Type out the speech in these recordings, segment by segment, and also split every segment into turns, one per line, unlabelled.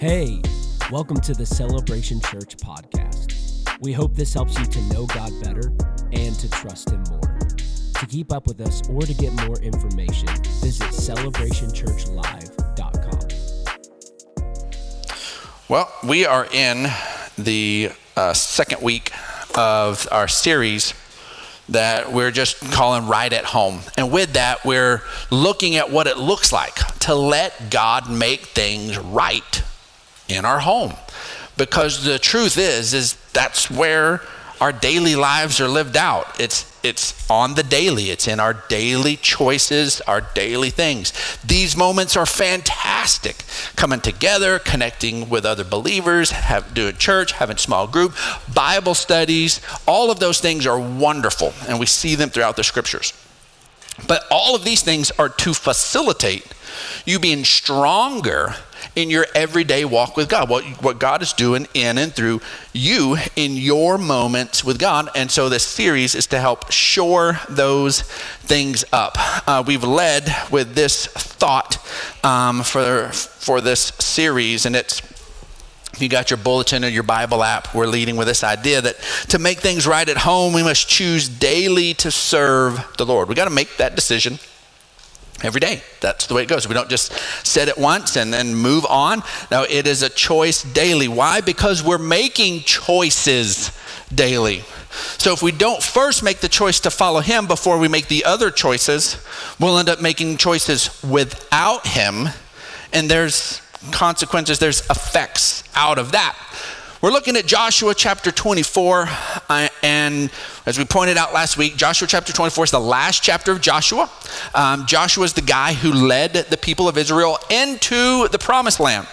Hey, welcome to the Celebration Church podcast. We hope this helps you to know God better and to trust Him more. To keep up with us or to get more information, visit celebrationchurchlive.com.
Well, we are in the uh, second week of our series that we're just calling Right at Home. And with that, we're looking at what it looks like to let God make things right in our home. Because the truth is, is that's where our daily lives are lived out. It's it's on the daily. It's in our daily choices, our daily things. These moments are fantastic. Coming together, connecting with other believers, have, doing church, having small group, Bible studies, all of those things are wonderful, and we see them throughout the scriptures. But all of these things are to facilitate you being stronger in your everyday walk with God, what, what God is doing in and through you in your moments with God. And so this series is to help shore those things up. Uh, we've led with this thought um, for, for this series, and it's if you got your bulletin or your Bible app, we're leading with this idea that to make things right at home, we must choose daily to serve the Lord. We got to make that decision every day. That's the way it goes. We don't just set it once and then move on. No, it is a choice daily. Why? Because we're making choices daily. So if we don't first make the choice to follow him before we make the other choices, we'll end up making choices without him. And there's consequences, there's effects out of that. We're looking at Joshua chapter 24, uh, and as we pointed out last week, Joshua chapter 24 is the last chapter of Joshua. Um, Joshua is the guy who led the people of Israel into the promised land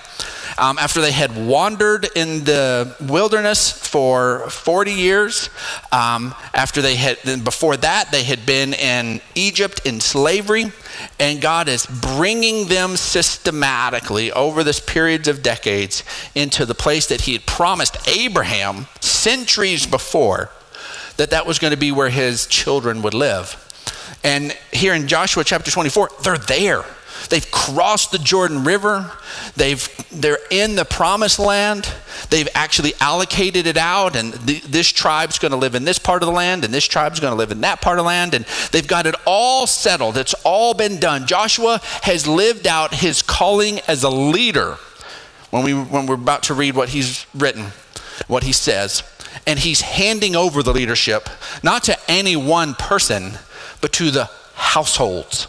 um, after they had wandered in the wilderness for 40 years. Um, after they had, then before that, they had been in Egypt in slavery. And God is bringing them systematically over this periods of decades into the place that He had promised Abraham centuries before that that was going to be where his children would live. And here in Joshua chapter 24, they're there. They've crossed the Jordan River. They've, they're in the promised land. They've actually allocated it out, and th- this tribe's going to live in this part of the land, and this tribe's going to live in that part of the land, and they've got it all settled. It's all been done. Joshua has lived out his calling as a leader when, we, when we're about to read what he's written, what he says. And he's handing over the leadership, not to any one person, but to the households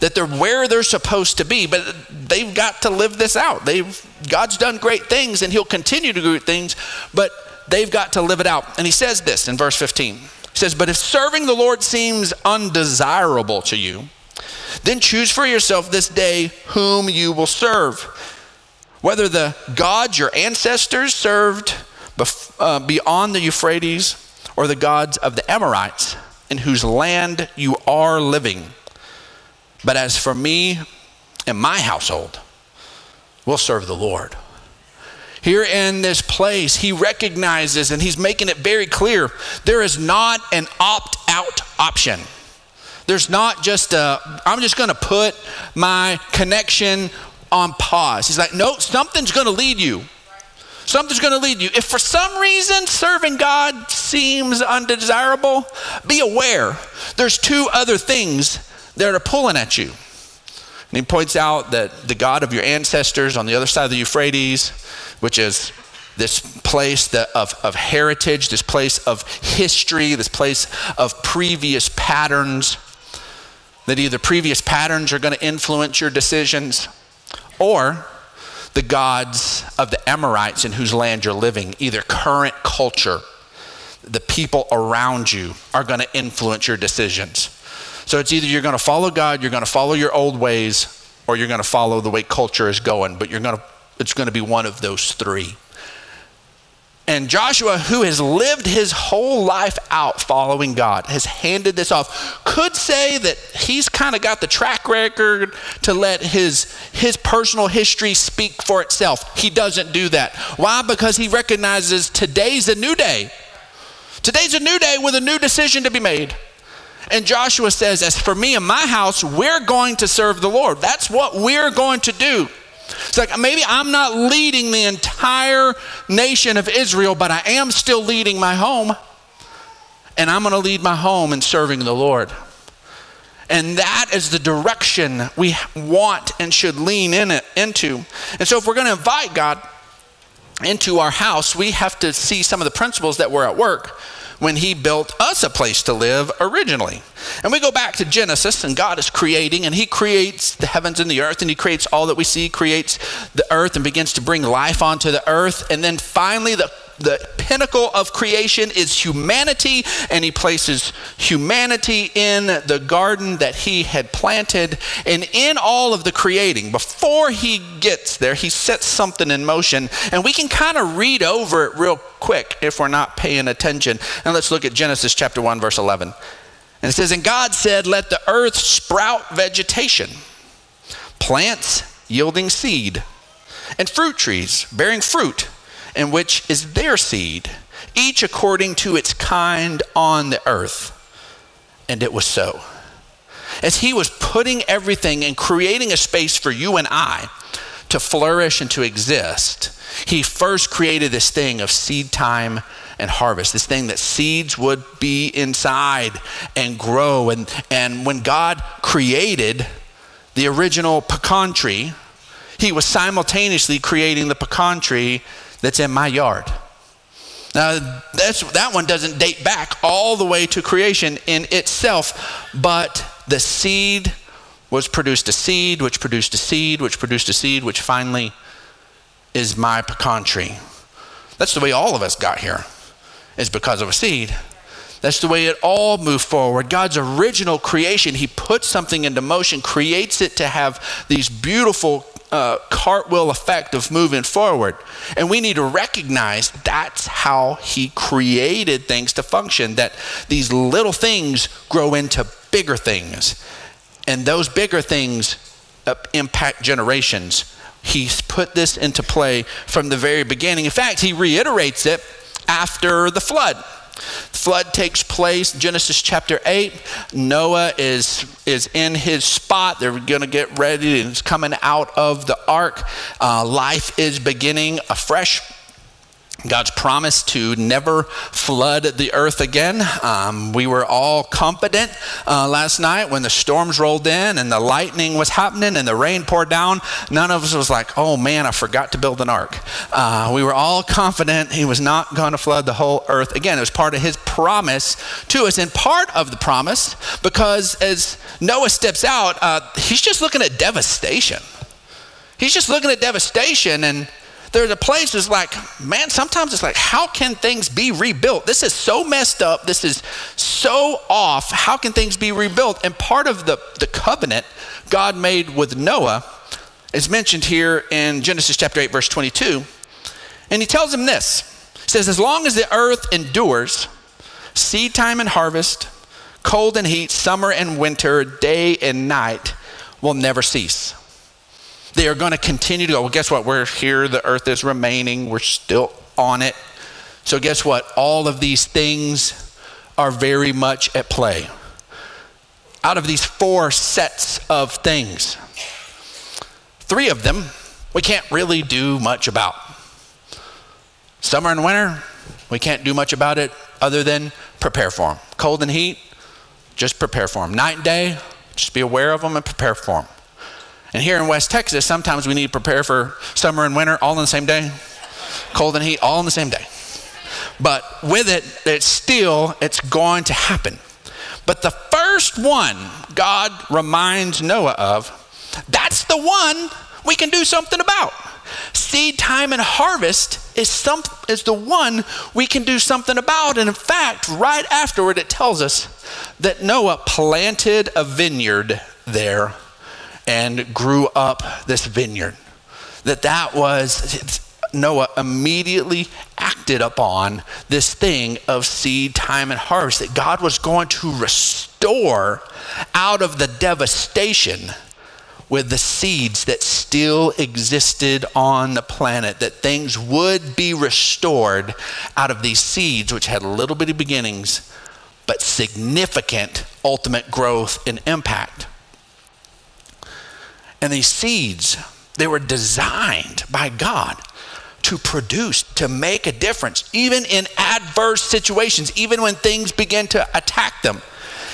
that they're where they're supposed to be, but they've got to live this out. They've God's done great things and he'll continue to do great things, but they've got to live it out. And he says this in verse 15. He says, "But if serving the Lord seems undesirable to you, then choose for yourself this day whom you will serve, whether the gods your ancestors served uh, beyond the Euphrates or the gods of the Amorites in whose land you are living." But as for me and my household, we'll serve the Lord. Here in this place, he recognizes and he's making it very clear there is not an opt out option. There's not just a, I'm just going to put my connection on pause. He's like, no, something's going to lead you. Something's going to lead you. If for some reason serving God seems undesirable, be aware there's two other things that are pulling at you. And he points out that the God of your ancestors on the other side of the Euphrates, which is this place of, of heritage, this place of history, this place of previous patterns, that either previous patterns are going to influence your decisions or the gods of the Amorites in whose land you're living, either current culture, the people around you are going to influence your decisions. So it's either you're going to follow God, you're going to follow your old ways, or you're going to follow the way culture is going. But you're going to, it's going to be one of those three. And Joshua, who has lived his whole life out following God, has handed this off, could say that he's kind of got the track record to let his, his personal history speak for itself. He doesn't do that. Why? Because he recognizes today's a new day. Today's a new day with a new decision to be made. And Joshua says, As for me and my house, we're going to serve the Lord. That's what we're going to do. It's like maybe I'm not leading the entire nation of Israel, but I am still leading my home. And I'm going to lead my home in serving the Lord. And that is the direction we want and should lean in it, into. And so, if we're going to invite God into our house, we have to see some of the principles that were at work when he built us a place to live originally. And we go back to Genesis, and God is creating, and he creates the heavens and the earth, and he creates all that we see, creates the earth, and begins to bring life onto the earth. And then finally, the the pinnacle of creation is humanity, and he places humanity in the garden that he had planted. And in all of the creating, before he gets there, he sets something in motion. And we can kind of read over it real quick if we're not paying attention. And let's look at Genesis chapter 1, verse 11. And it says, And God said, Let the earth sprout vegetation, plants yielding seed, and fruit trees bearing fruit and which is their seed, each according to its kind on the earth. And it was so. As he was putting everything and creating a space for you and I to flourish and to exist, he first created this thing of seed time and harvest, this thing that seeds would be inside and grow. And, and when God created the original pecan tree, he was simultaneously creating the pecan tree that's in my yard. Now, that's, that one doesn't date back all the way to creation in itself, but the seed was produced a seed, which produced a seed, which produced a seed, which finally is my pecan tree. That's the way all of us got here, is because of a seed. That's the way it all moved forward. God's original creation, He puts something into motion, creates it to have these beautiful uh, cartwheel effect of moving forward. And we need to recognize that's how He created things to function, that these little things grow into bigger things. And those bigger things uh, impact generations. He's put this into play from the very beginning. In fact, He reiterates it after the flood. Flood takes place, Genesis chapter 8. Noah is, is in his spot. They're going to get ready. and He's coming out of the ark. Uh, life is beginning afresh God's promise to never flood the earth again. Um, we were all confident uh, last night when the storms rolled in and the lightning was happening and the rain poured down. None of us was like, oh man, I forgot to build an ark. Uh, we were all confident he was not going to flood the whole earth again. It was part of his promise to us and part of the promise because as Noah steps out, uh, he's just looking at devastation. He's just looking at devastation and there's a place that's like, man, sometimes it's like, how can things be rebuilt? This is so messed up. This is so off. How can things be rebuilt? And part of the, the covenant God made with Noah is mentioned here in Genesis chapter 8, verse 22. And he tells him this He says, As long as the earth endures, seed time and harvest, cold and heat, summer and winter, day and night will never cease. They are going to continue to go. Well, guess what? We're here. The earth is remaining. We're still on it. So, guess what? All of these things are very much at play. Out of these four sets of things, three of them we can't really do much about. Summer and winter, we can't do much about it other than prepare for them. Cold and heat, just prepare for them. Night and day, just be aware of them and prepare for them. And here in West Texas, sometimes we need to prepare for summer and winter all in the same day, cold and heat all in the same day. But with it, it's still, it's going to happen. But the first one God reminds Noah of, that's the one we can do something about. Seed time and harvest is, some, is the one we can do something about. And in fact, right afterward, it tells us that Noah planted a vineyard there and grew up this vineyard. That that was Noah immediately acted upon this thing of seed time and harvest that God was going to restore out of the devastation with the seeds that still existed on the planet, that things would be restored out of these seeds, which had little bitty beginnings, but significant ultimate growth and impact. And these seeds They were designed by God to produce, to make a difference, even in adverse situations, even when things begin to attack them.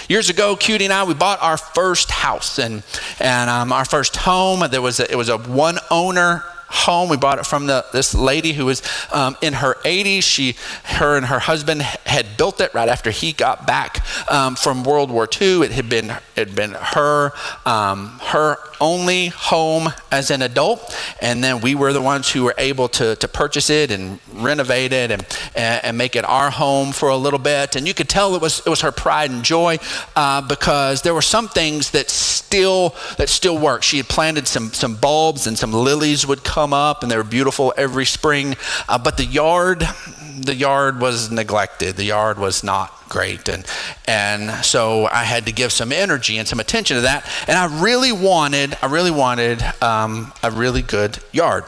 Years ago, Cutie and I, we bought our first house and, and um, our first home. There was a, it was a one owner home. We bought it from the, this lady who was um, in her 80s. She, her and her husband had built it right after he got back um, from World War II. It had been, it had been her, um, her only home as an adult. And then we were the ones who were able to, to purchase it and renovate it and, and, make it our home for a little bit. And you could tell it was, it was her pride and joy uh, because there were some things that still, that still work. She had planted some, some bulbs and some lilies would come up and they were beautiful every spring. Uh, but the yard, the yard was neglected. The yard was not great. And, and so I had to give some energy and some attention to that. And I really wanted, I really wanted um, a really good yard.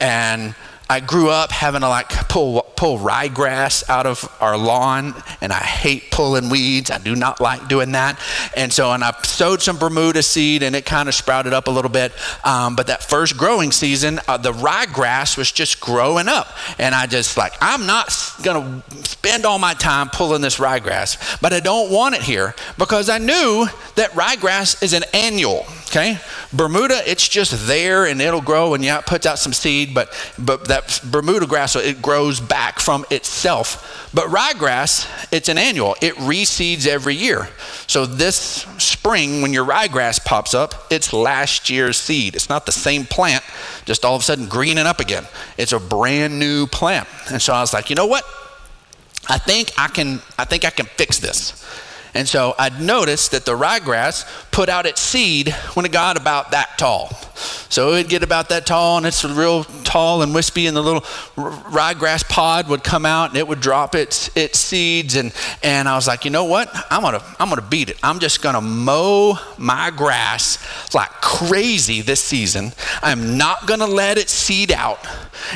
And I grew up having to like pull pull ryegrass out of our lawn, and I hate pulling weeds. I do not like doing that. And so, and I sowed some Bermuda seed, and it kind of sprouted up a little bit. Um, but that first growing season, uh, the ryegrass was just growing up, and I just like I'm not gonna spend all my time pulling this ryegrass, but I don't want it here because I knew that ryegrass is an annual. Okay, Bermuda, it's just there and it'll grow, and yeah, it puts out some seed, but but that Bermuda grass, it grows back from itself. But ryegrass, it's an annual. It reseeds every year. So this spring, when your ryegrass pops up, it's last year's seed. It's not the same plant, just all of a sudden greening up again. It's a brand new plant. And so I was like, you know what? I think I can. I think I can fix this. And so I'd noticed that the ryegrass put out its seed when it got about that tall. So it would get about that tall, and it's real tall and wispy, and the little ryegrass pod would come out, and it would drop its its seeds. And and I was like, you know what? I'm gonna I'm gonna beat it. I'm just gonna mow my grass like crazy this season. I'm not gonna let it seed out.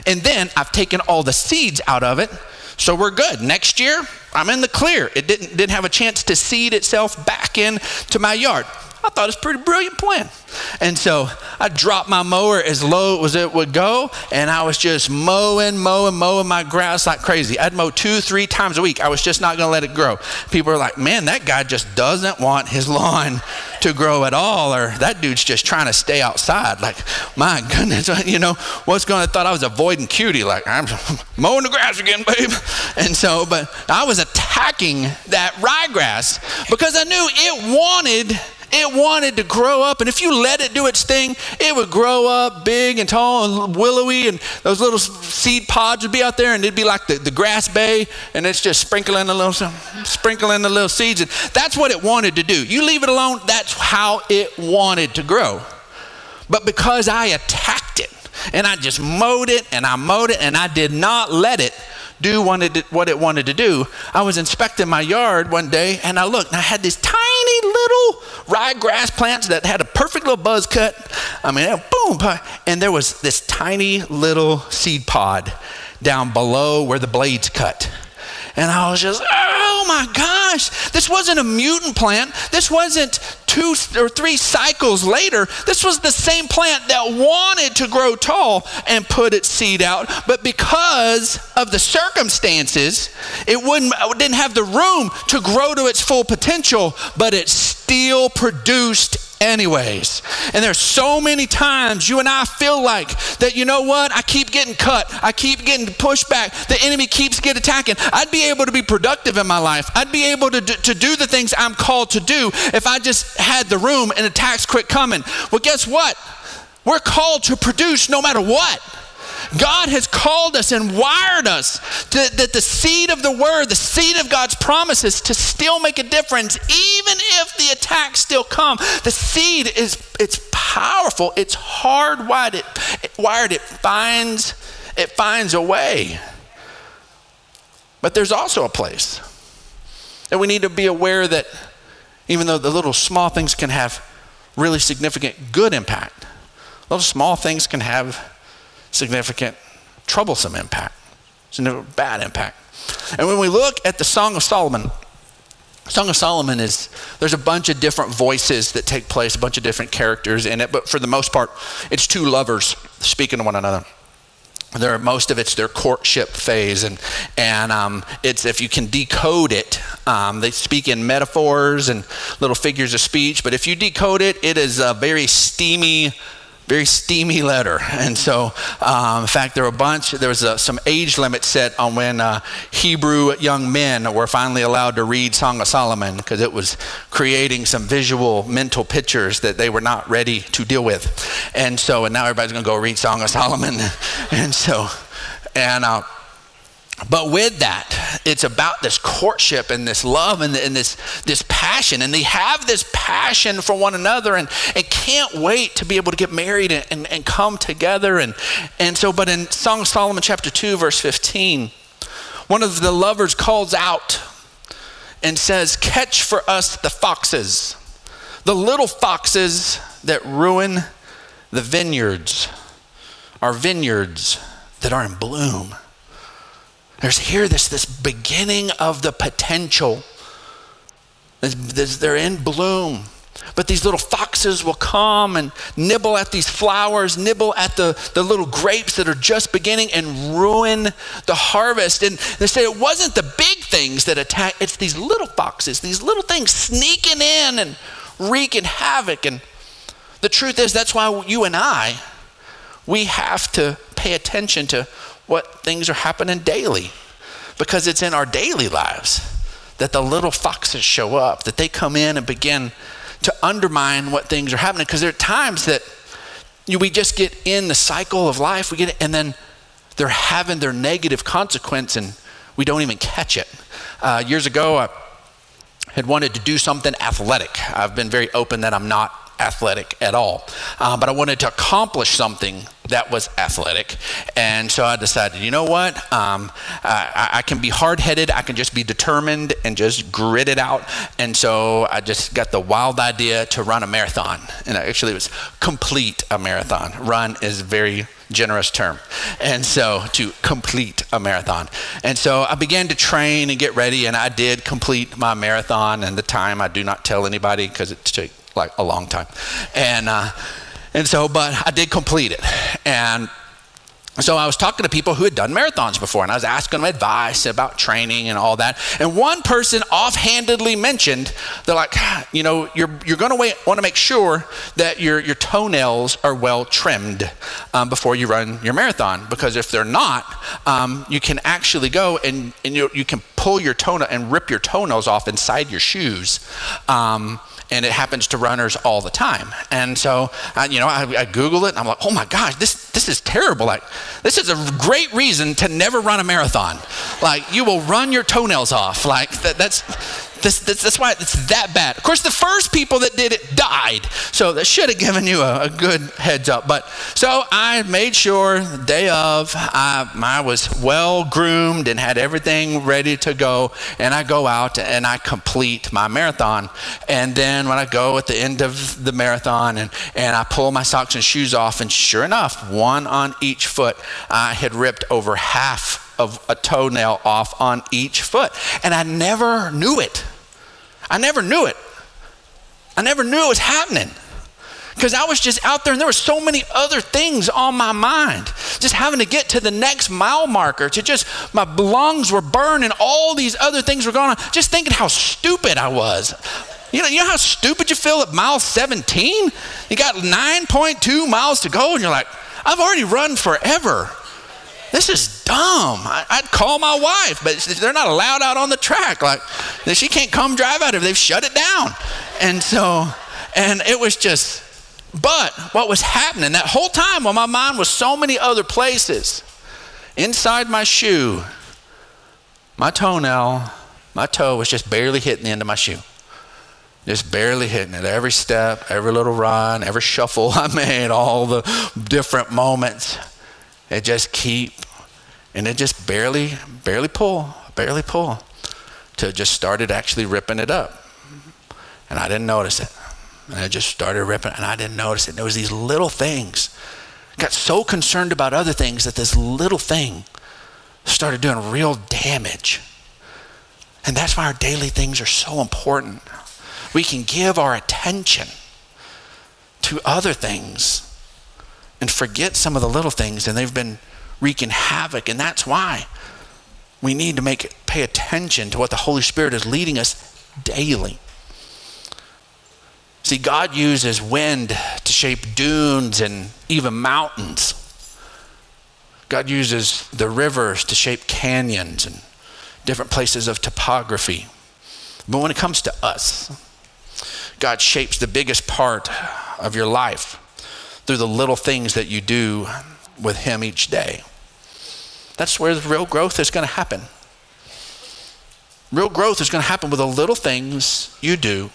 And then I've taken all the seeds out of it so we're good. Next year, I'm in the clear. It didn't, didn't have a chance to seed itself back into my yard. I thought it was a pretty brilliant plan. And so I dropped my mower as low as it would go, and I was just mowing, mowing, mowing my grass like crazy. I'd mow two, three times a week. I was just not going to let it grow. People are like, man, that guy just doesn't want his lawn to grow at all, or that dude's just trying to stay outside. Like, my goodness, you know, what's going to thought I was avoiding cutie, like, I'm mowing the grass again, babe. And so, but I was attacking that ryegrass because I knew it wanted it wanted to grow up, and if you let it do its thing, it would grow up big and tall and willowy, and those little seed pods would be out there, and it'd be like the, the grass bay, and it's just sprinkling the little sprinkling the little seeds. And that's what it wanted to do. You leave it alone, that's how it wanted to grow. But because I attacked it, and I just mowed it, and I mowed it, and I did not let it do what it wanted to do. I was inspecting my yard one day and I looked and I had these tiny little ryegrass plants that had a perfect little buzz cut. I mean, boom, and there was this tiny little seed pod down below where the blades cut. And I was just, oh my gosh, this wasn't a mutant plant. This wasn't two or three cycles later. This was the same plant that wanted to grow tall and put its seed out. But because of the circumstances, it, wouldn't, it didn't have the room to grow to its full potential, but it still produced anyways. And there's so many times you and I feel like that, you know what? I keep getting cut. I keep getting pushed back. The enemy keeps get attacking. I'd be able to be productive in my life. I'd be able to do, to do the things I'm called to do if I just had the room and attacks quit coming. Well, guess what? We're called to produce no matter what. God has called us and wired us that the seed of the word, the seed of God's promises, to still make a difference, even if the attacks still come. The seed is it's powerful. It's hardwired. It, it wired. It finds it finds a way. But there's also a place that we need to be aware that even though the little small things can have really significant good impact, those small things can have significant, troublesome impact, significant bad impact. And when we look at the Song of Solomon, Song of Solomon is there's a bunch of different voices that take place, a bunch of different characters in it, but for the most part, it's two lovers speaking to one another. There, most of it's their courtship phase, and and um, it's if you can decode it, um, they speak in metaphors and little figures of speech. But if you decode it, it is a very steamy very steamy letter. And so, um, in fact, there were a bunch, there was a, some age limit set on when uh, Hebrew young men were finally allowed to read Song of Solomon because it was creating some visual mental pictures that they were not ready to deal with. And so, and now everybody's going to go read Song of Solomon. and so, and, uh, but with that, it's about this courtship and this love and, and, this, this passion. And they have this passion for one another and, and can't wait to be able to get married and, and, and come together. And, and so, but in Song of Solomon, chapter 2, verse 15, one of the lovers calls out and says, Catch for us the foxes, the little foxes that ruin the vineyards, our vineyards that are in bloom. There's here this, this beginning of the potential. They're in bloom. But these little foxes will come and nibble at these flowers, nibble at the, the little grapes that are just beginning and ruin the harvest. And they say it wasn't the big things that attack, it's these little foxes, these little things sneaking in and wreaking havoc. And the truth is, that's why you and I, we have to pay attention to what things are happening daily because it's in our daily lives that the little foxes show up, that they come in and begin to undermine what things are happening. Because there are times that you, we just get in the cycle of life, we get it, and then they're having their negative consequence and we don't even catch it. Uh, years ago, I had wanted to do something athletic. I've been very open that I'm not athletic at all. Uh, but I wanted to accomplish something that was athletic. And so I decided, you know what? Um, I, I, can be hard headed, I can just be determined and just grit it out. And so I just got the wild idea to run a marathon. And actually, it was complete a marathon. Run is very generous term. And so to complete a marathon. And so I began to train and get ready, and I did complete my marathon. And the time I do not tell anybody because it took like a long time. And, uh, and so, but I did complete it. And so I was talking to people who had done marathons before, and I was asking them advice about training and all that. And one person offhandedly mentioned, they're like, you know, you're, you're going to want to make sure that your, your toenails are well trimmed um, before you run your marathon, because if they're not, um, you can actually go and, and you, you can pull your toenail and rip your toenails off inside your shoes. Um, and it happens to runners all the time. And so, uh, you know, I, I, Google it, and I'm like, oh my gosh, this this is terrible. Like, this is a great reason to never run a marathon. Like, you will run your toenails off. Like, that, that's this, this, that's why it's that bad. Of course, the first people that did it died, so that should have given you a, a, good heads up. But so I made sure the day of I, I was well groomed and had everything ready to go, and I go out and I complete my marathon. And then when I go at the end of the marathon and, and I pull my socks and shoes off, and sure enough, one on each foot, I had ripped over half of a toenail off on each foot. And I never knew it. I never knew it. I never knew it was happening because I was just out there and there were so many other things on my mind. Just having to get to the next mile marker, to just, my lungs were burning, all these other things were going on, just thinking how stupid I was. You know, you know how stupid you feel at mile 17? You got 9.2 miles to go and you're like, I've already run forever this is dumb. I, would call my wife, but they're not allowed out on the track. Like, she can't come drive out if they've shut it down. And so, and it was just, but what was happening that whole time while my mind was so many other places, inside my shoe, my toenail, my toe was just barely hitting the end of my shoe. Just barely hitting it. Every step, every little run, every shuffle I made, all the different moments. It just keep, and it just barely, barely pull, barely pull, till just started actually ripping it up. And I didn't notice it. And it just started ripping, and I didn't notice it. And There was these little things. Got so concerned about other things that this little thing started doing real damage. And that's why our daily things are so important. We can give our attention to other things and forget some of the little things, and they've been wreaking havoc. And that's why we need to make pay attention to what the Holy Spirit is leading us daily. See, God uses wind to shape dunes and even mountains. God uses the rivers to shape canyons and different places of topography. But when it comes to us, God shapes the biggest part of your life through the little things that you do with Him each day. That's where the real growth is going to happen. Real growth is going to happen with the little things you do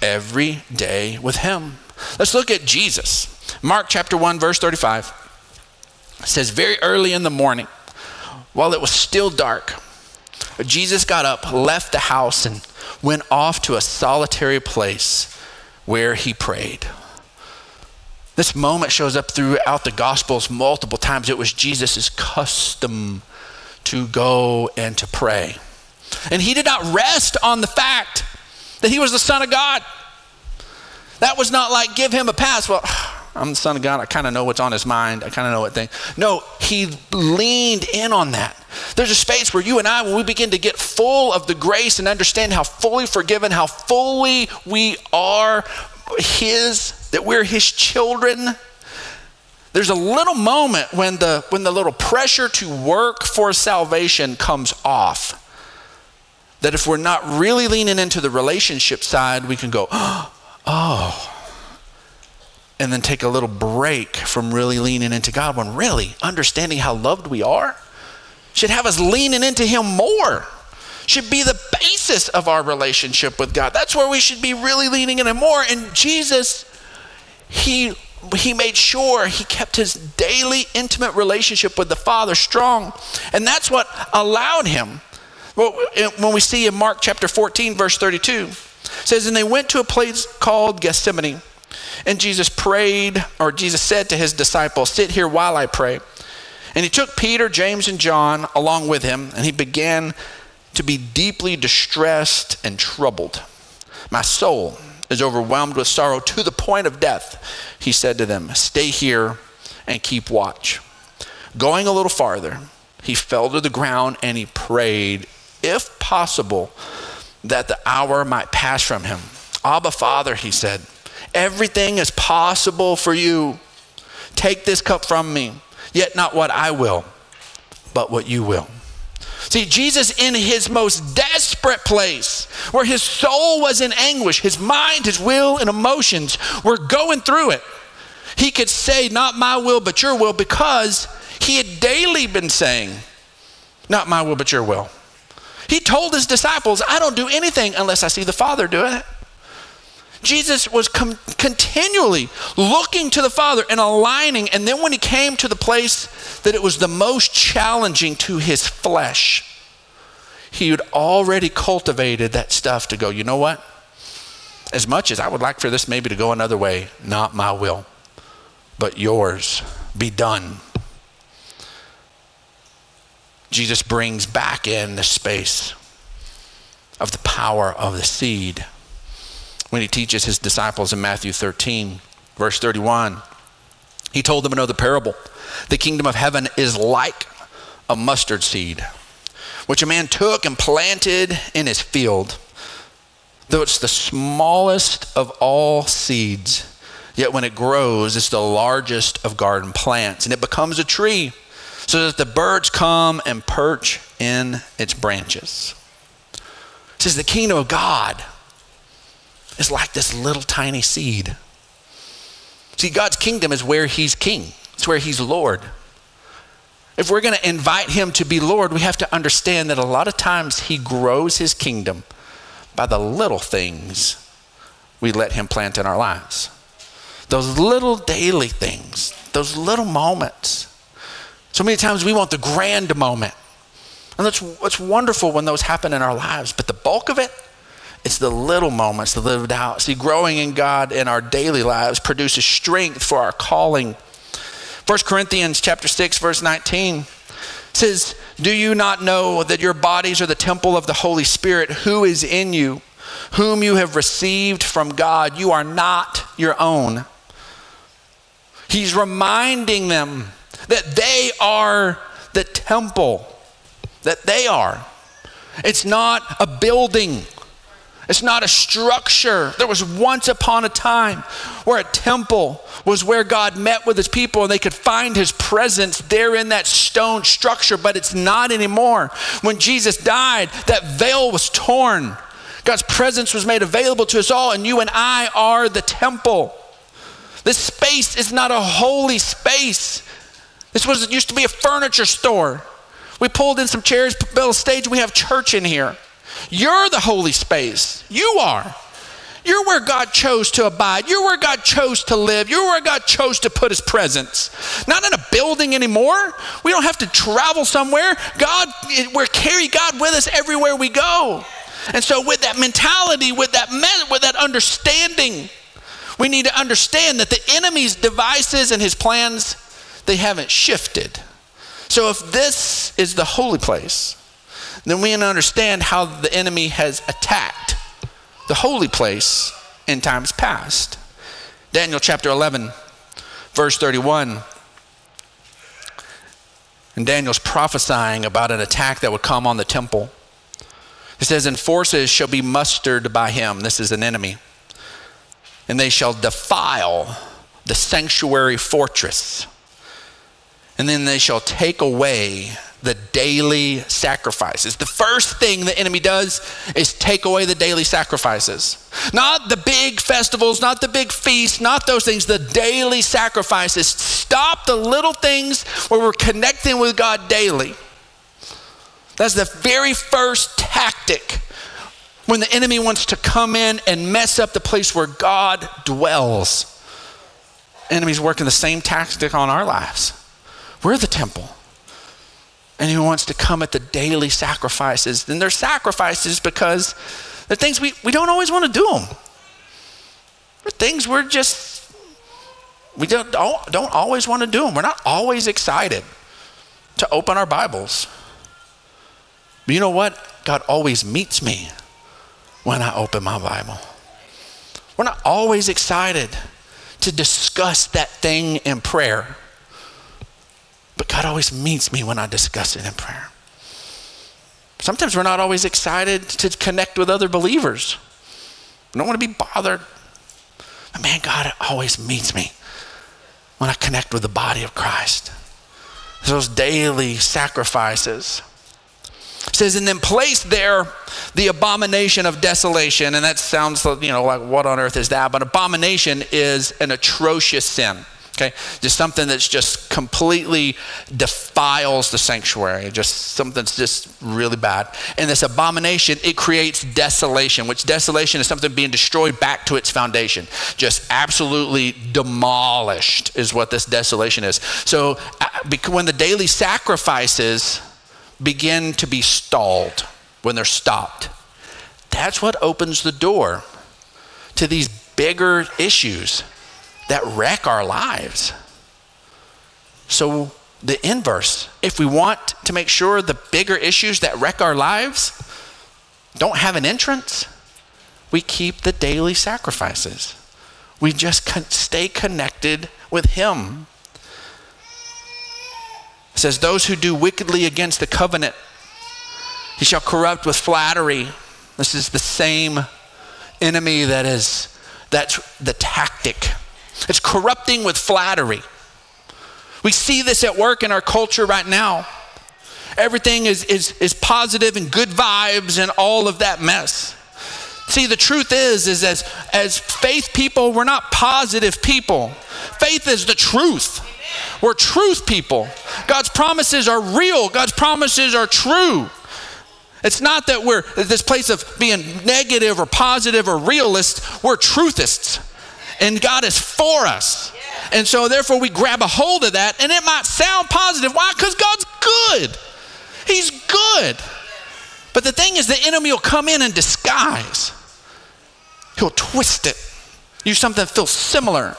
every day with Him. Let's look at Jesus. Mark chapter 1, verse 35 says, Very early in the morning, while it was still dark, Jesus got up, left the house, and went off to a solitary place where he prayed. This moment shows up throughout the Gospels multiple times. It was Jesus' custom to go and to pray. And he did not rest on the fact that he was the Son of God. That was not like give him a pass. Well, I'm the Son of God. I kind of know what's on his mind. I kind of know what thing. No, he leaned in on that. There's a space where you and I, when we begin to get full of the grace and understand how fully forgiven, how fully we are his, that we're his children. There's a little moment when the when the little pressure to work for salvation comes off. That if we're not really leaning into the relationship side, we can go, oh, and then take a little break from really leaning into God when really understanding how loved we are should have us leaning into Him more should be the basis of our relationship with God. That's where we should be really leaning in more. And Jesus, he he made sure he kept his daily intimate relationship with the Father strong. And that's what allowed him. Well, when we see in Mark chapter 14, verse 32, says, And they went to a place called Gethsemane. And Jesus prayed, or Jesus said to his disciples, Sit here while I pray. And he took Peter, James, and John along with him, and he began to be deeply distressed and troubled. My soul is overwhelmed with sorrow to the point of death. He said to them, Stay here and keep watch. Going a little farther, he fell to the ground and he prayed, if possible, that the hour might pass from him. Abba, Father, he said, everything is possible for you. Take this cup from me, yet not what I will, but what you will. See, Jesus, in his most desperate place, where his soul was in anguish, his mind, his will, and emotions were going through it, he could say, Not my will, but your will, because he had daily been saying, Not my will, but your will. He told his disciples, I don't do anything unless I see the Father do it. Jesus was com- continually looking to the Father and aligning. And then when he came to the place that it was the most challenging to his flesh, he had already cultivated that stuff to go, you know what? As much as I would like for this maybe to go another way, not my will, but yours be done. Jesus brings back in the space of the power of the seed when he teaches his disciples in Matthew 13, verse 31. He told them another parable. The kingdom of heaven is like a mustard seed, which a man took and planted in his field. Though it's the smallest of all seeds, yet when it grows, it's the largest of garden plants, and it becomes a tree, so that the birds come and perch in its branches. It says the kingdom of God is like this little tiny seed. See, God's kingdom is where He's king, it's where He's Lord. If we're going to invite Him to be Lord, we have to understand that a lot of times He grows His kingdom by the little things we let Him plant in our lives. Those little daily things, those little moments. So many times we want the grand moment. And that's, that's wonderful when those happen in our lives. But the bulk of it, it's the little moments that lived out. See, growing in God in our daily lives produces strength for our calling. 1 Corinthians chapter 6, verse 19 says, Do you not know that your bodies are the temple of the Holy Spirit who is in you, whom you have received from God? You are not your own. He's reminding them that they are the temple, that they are. It's not a building. It's not a structure. There was once upon a time where a temple was where God met with his people and they could find his presence there in that stone structure, but it's not anymore. When Jesus died, that veil was torn. God's presence was made available to us all, and you and I are the temple. This space is not a holy space. This was used to be a furniture store. We pulled in some chairs, built a stage, and we have church in here. You're the holy space. You are. You're where God chose to abide. You're where God chose to live. You're where God chose to put his presence. Not in a building anymore. We don't have to travel somewhere. God, we're carry God with us everywhere we go. And so with that mentality, with that with that understanding, we need to understand that the enemy's devices and his plans, they haven't shifted. So if this is the holy place, then we can understand how the enemy has attacked the holy place in times past. Daniel chapter 11, verse 31. And Daniel's prophesying about an attack that would come on the temple. It says, And forces shall be mustered by him. This is an enemy. And they shall defile the sanctuary fortress. And then they shall take away the daily sacrifices. The first thing the enemy does is take away the daily sacrifices. Not the big festivals, not the big feasts, not those things, the daily sacrifices. Stop the little things where we're connecting with God daily. That's the very first tactic when the enemy wants to come in and mess up the place where God dwells. Enemy's working the same tactic on our lives. We're the temple and who wants to come at the daily sacrifices. And they're sacrifices because they're things we, we don't always want to do them. They're things we're just, we don't, don't always want to do them. We're not always excited to open our Bibles. But you know what? God always meets me when I open my Bible. We're not always excited to discuss that thing in prayer. But God always meets me when I discuss it in prayer. Sometimes we're not always excited to connect with other believers. We don't want to be bothered. But man, God always meets me when I connect with the body of Christ. Those daily sacrifices. It says, and then place there the abomination of desolation. And that sounds, you know, like what on earth is that? But abomination is an atrocious sin. Okay, just something that's just completely defiles the sanctuary, just something that's just really bad. And this abomination, it creates desolation, which desolation is something being destroyed back to its foundation. Just absolutely demolished is what this desolation is. So uh, when the daily sacrifices begin to be stalled, when they're stopped, that's what opens the door to these bigger issues that wreck our lives. So, the inverse, if we want to make sure the bigger issues that wreck our lives don't have an entrance, we keep the daily sacrifices. We just stay connected with Him. It says, Those who do wickedly against the covenant, he shall corrupt with flattery. This is the same enemy that is, that's the tactic it's corrupting with flattery. We see this at work in our culture right now. Everything is, is, is positive and good vibes and all of that mess. See, the truth is, is as, as faith people, we're not positive people. Faith is the truth. We're truth people. God's promises are real. God's promises are true. It's not that we're this place of being negative or positive or realist. We're truthists and God is for us. And so, therefore, we grab a hold of that, and it might sound positive. Why? Because God's good. He's good. But the thing is, the enemy will come in and disguise, he'll twist it, use something that feels similar.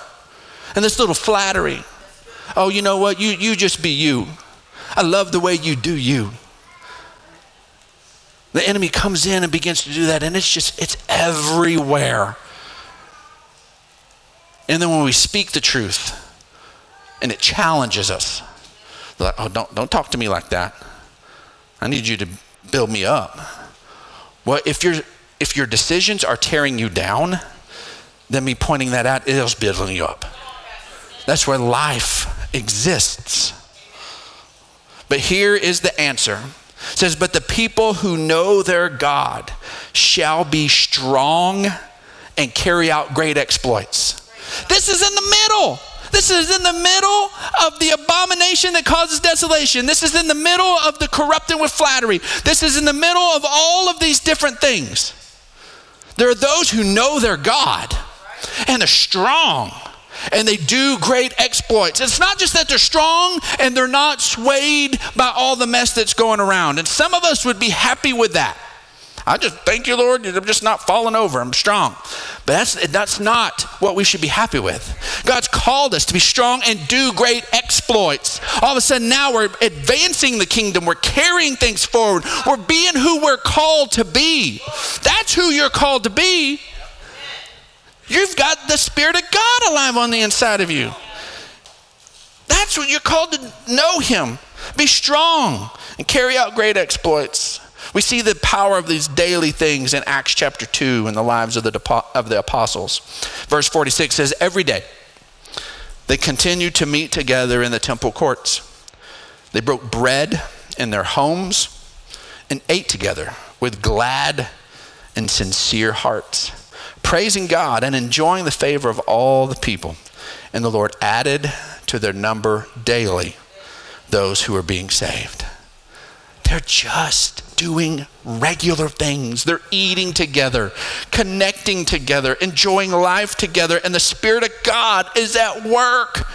And this little flattery oh, you know what? You, you just be you. I love the way you do you. The enemy comes in and begins to do that, and it's just, it's everywhere. And then when we speak the truth and it challenges us, like, oh, don't, don't talk to me like that. I need you to build me up. Well, if, you if your decisions are tearing you down, then me pointing that out is building you up. That's where life exists. But here is the answer. It says, But the people who know their God shall be strong and carry out great exploits. This is in the middle. This is in the middle of the abomination that causes desolation. This is in the middle of the corrupting with flattery. This is in the middle of all of these different things. There are those who know their God and they're strong and they do great exploits. It's not just that they're strong and they're not swayed by all the mess that's going around. And some of us would be happy with that. I just thank you, Lord, I'm just not falling over. I'm strong. But that's, that's not what we should be happy with. God's called us to be strong and do great exploits. All of a sudden, now we're advancing the kingdom. We're carrying things forward. We're being who we're called to be. That's who you're called to be. You've got the Spirit of God alive on the inside of you. That's what you're called to know Him, be strong, and carry out great exploits. We see the power of these daily things in Acts chapter 2 in the lives of the, of the apostles. Verse 46 says, Every day they continued to meet together in the temple courts. They broke bread in their homes and ate together with glad and sincere hearts praising God and enjoying the favor of all the people. And the Lord added to their number daily those who were being saved. They're just doing regular things. They're eating together, connecting together, enjoying life together, and the Spirit of God is at work.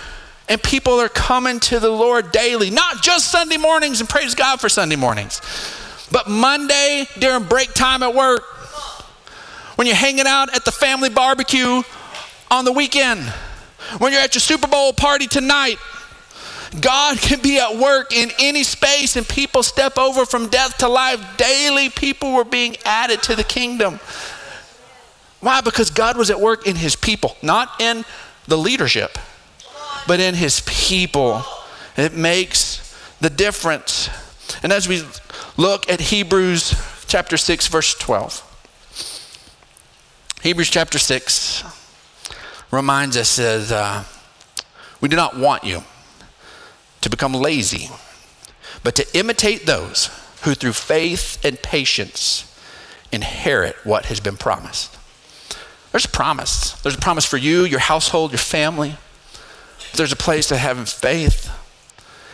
And people are coming to the Lord daily, not just Sunday mornings, and praise God for Sunday mornings, but Monday during break time at work, when you're hanging out at the family barbecue on the weekend, when you're at your Super Bowl party tonight. God can be at work in any space and people step over from death to life. Daily, people were being added to the kingdom. Why? Because God was at work in his people, not in the leadership, but in his people. It makes the difference. And as we look at Hebrews chapter 6, verse 12. Hebrews chapter 6 reminds us that uh, we do not want you to become lazy, but to imitate those who through faith and patience inherit what has been promised. There's a promise. There's a promise for you, your household, your family. There's a place to having faith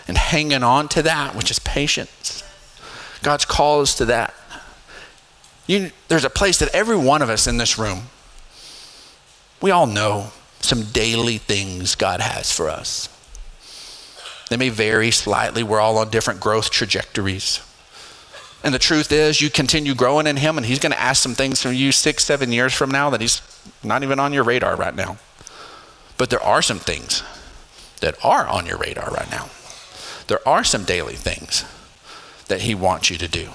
and hanging on to that, which is patience. God's call us to that. You, there's a place that every one of us in this room, we all know some daily things God has for us. They may vary slightly. We're all on different growth trajectories. And the truth is, you continue growing in Him, and He's going to ask some things from you six, seven years from now that He's not even on your radar right now. But there are some things that are on your radar right now. There are some daily things that He wants you to do.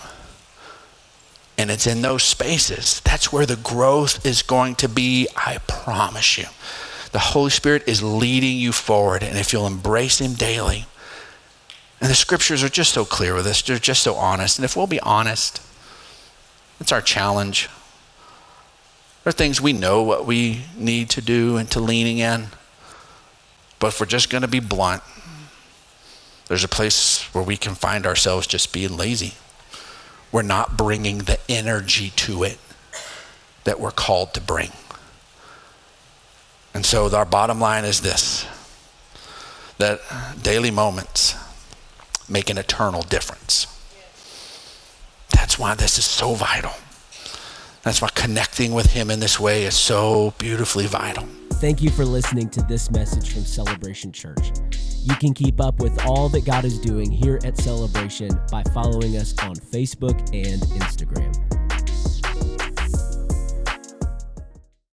And it's in those spaces. That's where the growth is going to be, I promise you. The Holy Spirit is leading you forward. And if you'll embrace Him daily, and the scriptures are just so clear with us, they're just so honest. And if we'll be honest, it's our challenge. There are things we know what we need to do and to leaning in. But if we're just going to be blunt, there's a place where we can find ourselves just being lazy we're not bringing the energy to it that we're called to bring. And so our bottom line is this that daily moments make an eternal difference. That's why this is so vital. That's why connecting with Him in this way is so beautifully vital.
Thank you for listening to this message from Celebration Church. You can keep up with all that God is doing here at Celebration by following us on Facebook and Instagram.